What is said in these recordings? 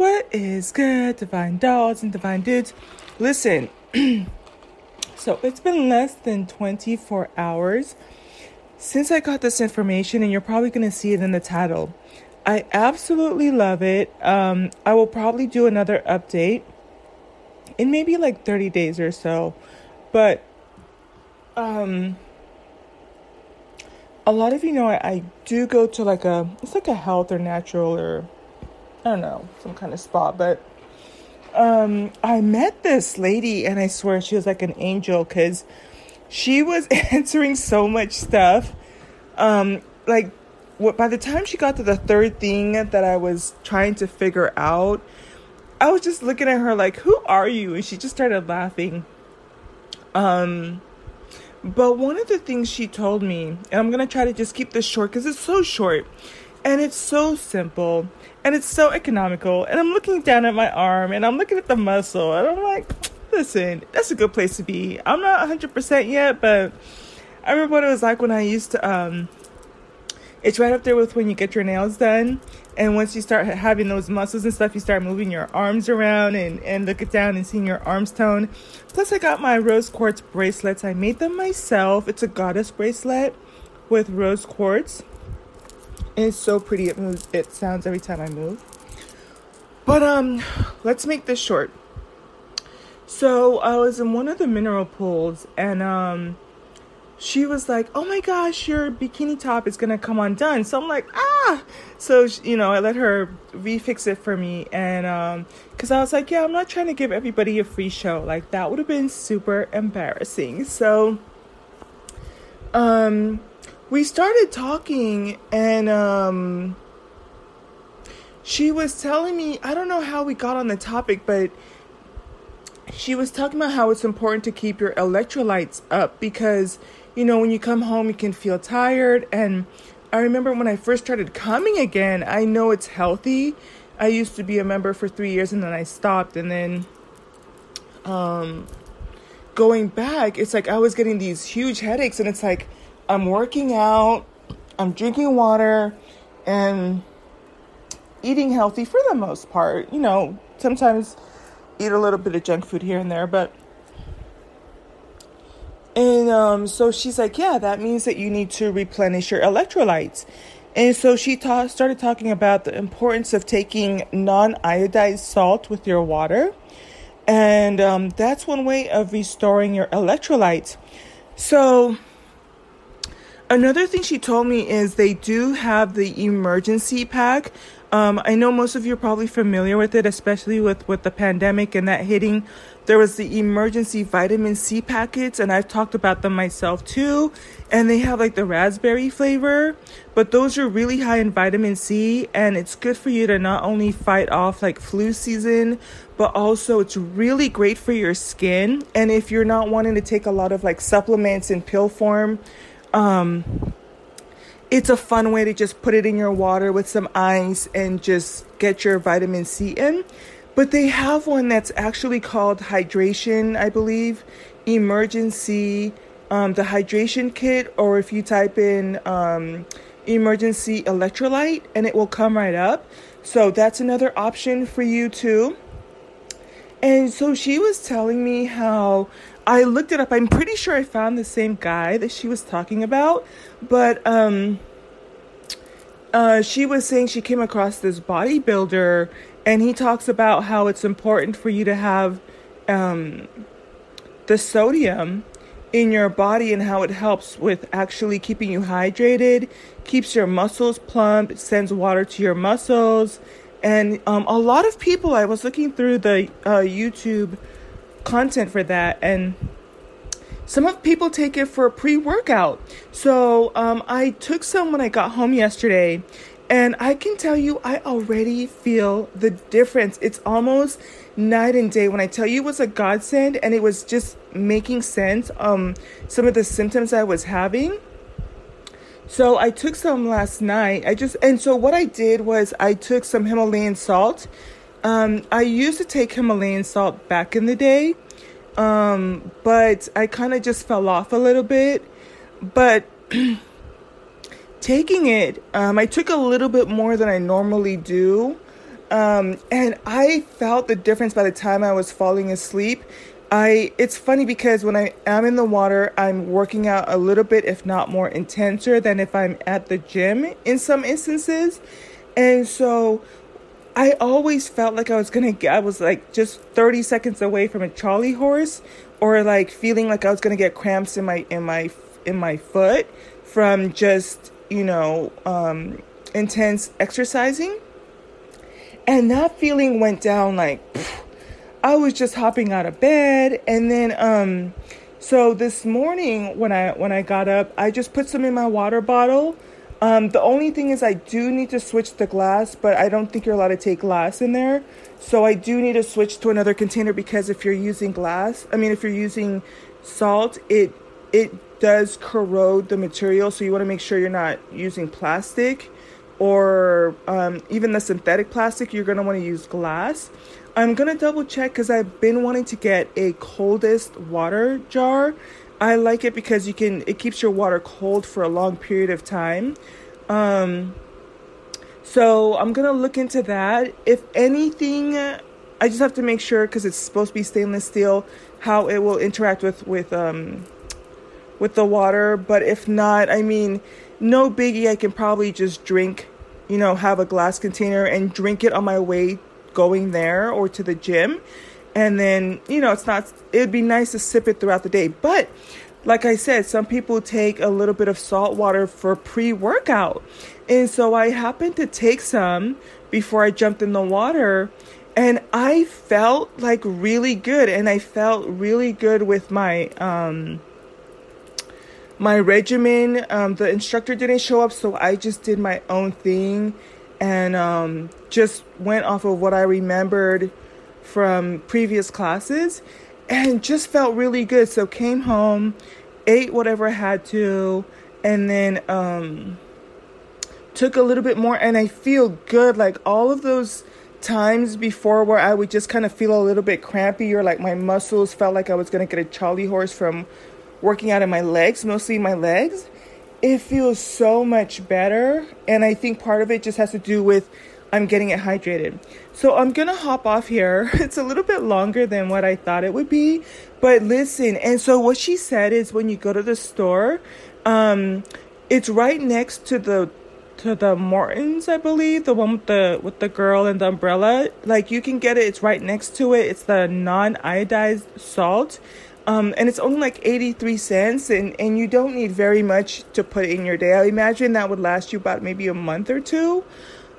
What is good, divine dolls and divine dudes? Listen, so it's been less than 24 hours since I got this information, and you're probably going to see it in the title. I absolutely love it. Um, I will probably do another update in maybe like 30 days or so. But um, a lot of you know I, I do go to like a, it's like a health or natural or I don't know, some kind of spa, but um, I met this lady and I swear she was like an angel because she was answering so much stuff. Um, like, what, by the time she got to the third thing that I was trying to figure out, I was just looking at her like, "Who are you?" And she just started laughing. Um, but one of the things she told me, and I'm gonna try to just keep this short because it's so short and it's so simple and it's so economical. And I'm looking down at my arm and I'm looking at the muscle and I'm like, listen, that's a good place to be. I'm not 100% yet, but I remember what it was like when I used to, um, it's right up there with when you get your nails done. And once you start having those muscles and stuff, you start moving your arms around and, and look it down and seeing your arms tone. Plus, I got my rose quartz bracelets. I made them myself. It's a goddess bracelet with rose quartz. It's so pretty. It moves. It sounds every time I move. But um, let's make this short. So I was in one of the mineral pools, and um, she was like, "Oh my gosh, your bikini top is gonna come undone." So I'm like, "Ah!" So you know, I let her refix it for me, and um, cause I was like, "Yeah, I'm not trying to give everybody a free show. Like that would have been super embarrassing." So, um, we started talking and um she was telling me I don't know how we got on the topic but she was talking about how it's important to keep your electrolytes up because you know when you come home you can feel tired. And I remember when I first started coming again I know it's healthy. I used to be a member for 3 years and then I stopped. And then um going back it's like I was getting these huge headaches and it's like I'm working out, I'm drinking water, and eating healthy for the most part. You know, sometimes eat a little bit of junk food here and there, but. And um, so she's like, yeah, that means that you need to replenish your electrolytes. And so she ta- started talking about the importance of taking non iodized salt with your water. And um, that's one way of restoring your electrolytes. So Another thing she told me is they do have the Emergen-C pack. Um, I know most of you are probably familiar with it, especially with, with the pandemic and that hitting. There was the Emergen-C vitamin C packets, and I've talked about them myself too. And they have like the raspberry flavor, but those are really high in vitamin C, and it's good for you to not only fight off like flu season, but also it's really great for your skin. And if you're not wanting to take a lot of like supplements in pill form, um, it's a fun way to just put it in your water with some ice and just get your vitamin C in. But they have one that's actually called hydration, I believe, Emergen-C, um, the hydration kit, or if you type in um, Emergen-C electrolyte and it will come right up. So that's another option for you too. And so she was telling me how I looked it up. I'm pretty sure I found the same guy that she was talking about, but um, uh, she was saying she came across this bodybuilder, and he talks about how it's important for you to have um, the sodium in your body and how it helps with actually keeping you hydrated, keeps your muscles plump, sends water to your muscles. And um, a lot of people, I was looking through the uh, YouTube content for that and some of people take it for a pre-workout. So um, i took some when i got home yesterday and i can tell you i already feel the difference. It's almost night and day. When i tell you it was a godsend and it was just making sense um some of the symptoms i was having. So i took some last night. I just and so what i did was i took some himalayan salt um, I used to take Himalayan salt back in the day, um, but I kind of just fell off a little bit. But taking it, um, I took a little bit more than I normally do. um, and I felt the difference by the time I was falling asleep. I it's funny because when I am in the water, I'm working out a little bit, if not more intenser than if I'm at the gym in some instances. And so I always felt like I was gonna get I was like just 30 seconds away from a Charlie horse or like feeling like I was gonna get cramps in my in my in my foot from just, you know, um, intense exercising. And that feeling went down like I was just hopping out of bed and then um so this morning when I when I got up, I just put some in my water bottle. Um, the only thing is I do need to switch the glass, but I don't think you're allowed to take glass in there. So I do need to switch to another container because if you're using glass, I mean if you're using salt, it it does corrode the material. So you want to make sure you're not using plastic or um, even the synthetic plastic. You're gonna want to use glass. I'm gonna double check because I've been wanting to get a coldest water jar. I like it because you can it keeps your water cold for a long period of time. Um, so I'm gonna look into that. If anything, I just have to make sure because it's supposed to be stainless steel how it will interact with with um with the water. But if not, I mean, no biggie. I can probably just drink, you know, have a glass container and drink it on my way going there or to the gym. And then, you know, it's not, it'd be nice to sip it throughout the day. But like I said, some people take a little bit of salt water for pre workout. And so I happened to take some before I jumped in the water. And I felt like really good. And I felt really good with my, um, my regimen. Um, the instructor didn't show up, so I just did my own thing and um, just went off of what I remembered from previous classes and just felt really good. So came home, ate whatever I had to, and then um, took a little bit more. And I feel good. Like all of those times before where I would just kind of feel a little bit crampy or like my muscles felt like I was going to get a Charlie horse from working out in my legs, mostly my legs it feels so much better. And I think part of it just has to do with I'm getting it hydrated. So I'm gonna hop off here. It's a little bit longer than what I thought it would be. But listen, and so what she said is when you go to the store, um, it's right next to the to the Morton's, I believe, the one with the with the girl and the umbrella. Like you can get it, it's right next to it. It's the non iodized salt. Um, and it's only like 83 cents, and, and you don't need very much to put in your day. I imagine that would last you about maybe a month or two,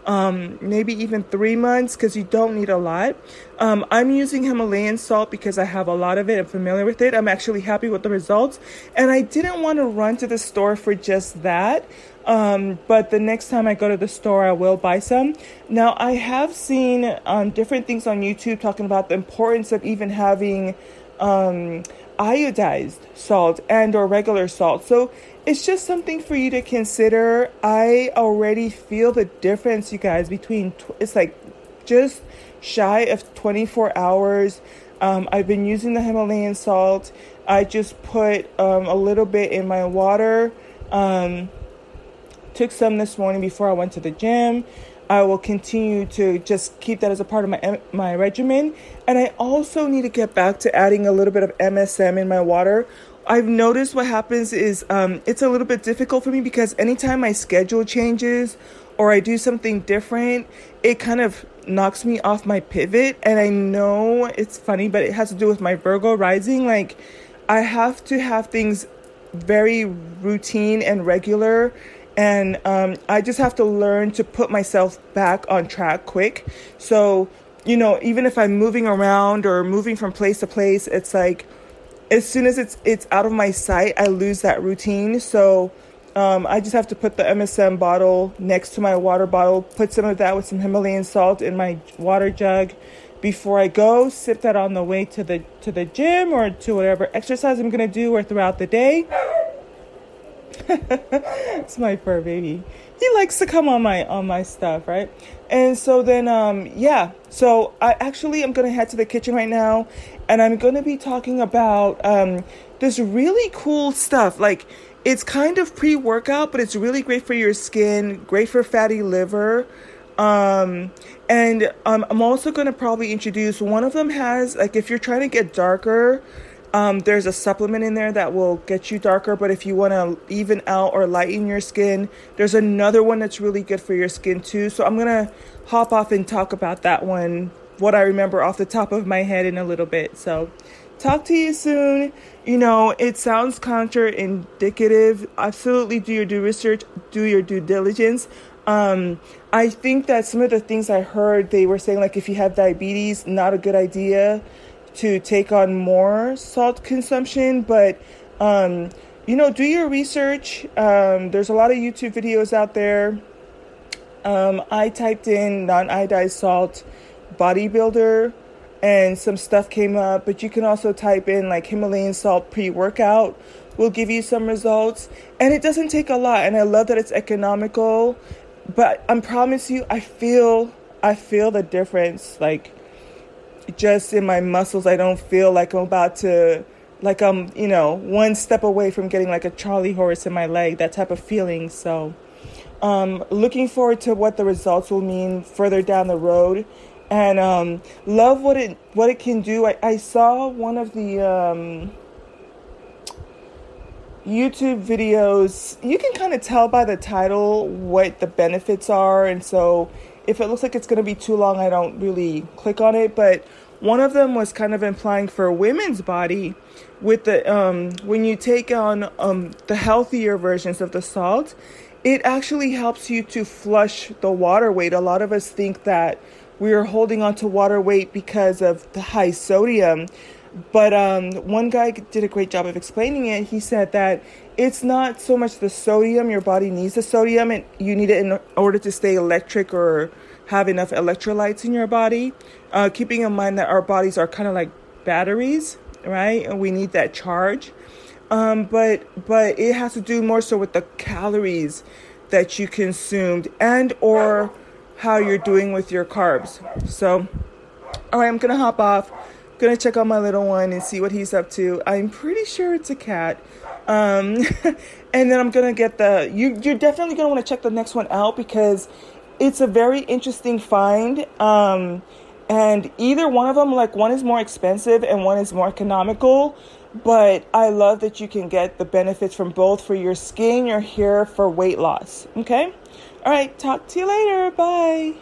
um, maybe even three months, because you don't need a lot. Um, I'm using Himalayan salt because I have a lot of it. I'm familiar with it. I'm actually happy with the results, and I didn't want to run to the store for just that. Um, but the next time I go to the store, I will buy some. Now, I have seen um, different things on YouTube talking about the importance of even having um, iodized salt and or regular salt. So it's just something for you to consider. I already feel the difference, you guys, between tw- it's like just shy of 24 hours. Um, I've been using the Himalayan salt. I just put um, a little bit in my water. Um, took some this morning before I went to the gym. I will continue to just keep that as a part of my my regimen. And I also need to get back to adding a little bit of MSM in my water. I've noticed what happens is um, it's a little bit difficult for me because anytime my schedule changes or I do something different, it kind of knocks me off my pivot. And I know it's funny, but it has to do with my Virgo rising. Like, I have to have things very routine and regular and um, I just have to learn to put myself back on track quick. So, you know, even if I'm moving around or moving from place to place, it's like as soon as it's it's out of my sight, I lose that routine. So, um, I just have to put the MSM bottle next to my water bottle, put some of that with some Himalayan salt in my water jug before I go, sip that on the way to the to the gym or to whatever exercise I'm gonna do or throughout the day it's my fur baby. He likes to come on my on my stuff, right? And so then um yeah, so I actually am going to head to the kitchen right now and I'm going to be talking about um this really cool stuff. Like it's kind of pre-workout, but it's really great for your skin, great for fatty liver. Um, and um, I'm also going to probably introduce one of them has, like, if you're trying to get darker, um, there's a supplement in there that will get you darker, but if you want to even out or lighten your skin, there's another one that's really good for your skin too. So I'm going to hop off and talk about that one, what I remember off the top of my head in a little bit. So talk to you soon. You know, it sounds counterindicative. Absolutely do your due research, do your due diligence. Um, I think that some of the things I heard, they were saying, like, if you have diabetes, not a good idea to take on more salt consumption, but, um, you know, do your research. Um, there's a lot of YouTube videos out there. Um, I typed in non iodized salt bodybuilder and some stuff came up, but you can also type in like Himalayan salt pre workout will give you some results. And it doesn't take a lot. And I love that it's economical. But I promise you, I feel I feel the difference. Like just in my muscles, I don't feel like I'm about to like I'm, you know, one step away from getting like a Charlie horse in my leg, that type of feeling. So um, looking forward to what the results will mean further down the road and um, love what it what it can do. I, I saw one of the um, YouTube videos. You can kind of tell by the title what the benefits are, and so if it looks like it's going to be too long, I don't really click on it. But one of them was kind of implying for a women's body with the um, when you take on um, the healthier versions of the salt, it actually helps you to flush the water weight. A lot of us think that we are holding on to water weight because of the high sodium. But um, one guy did a great job of explaining it. He said that it's not so much the sodium, your body needs the sodium, and you need it in order to stay electric or have enough electrolytes in your body. Uh, keeping in mind that our bodies are kind of like batteries, right? And we need that charge. Um, but but it has to do more so with the calories that you consumed and or how you're doing with your carbs. So, all right, I'm gonna hop off. Gonna check on my little one and see what he's up to. I'm pretty sure it's a cat. Um, and then I'm gonna get the. You, you're definitely gonna want to check the next one out because it's a very interesting find. Um, and either one of them, like one is more expensive and one is more economical. But I love that you can get the benefits from both for your skin, your hair, for weight loss. Okay? All right, talk to you later. Bye.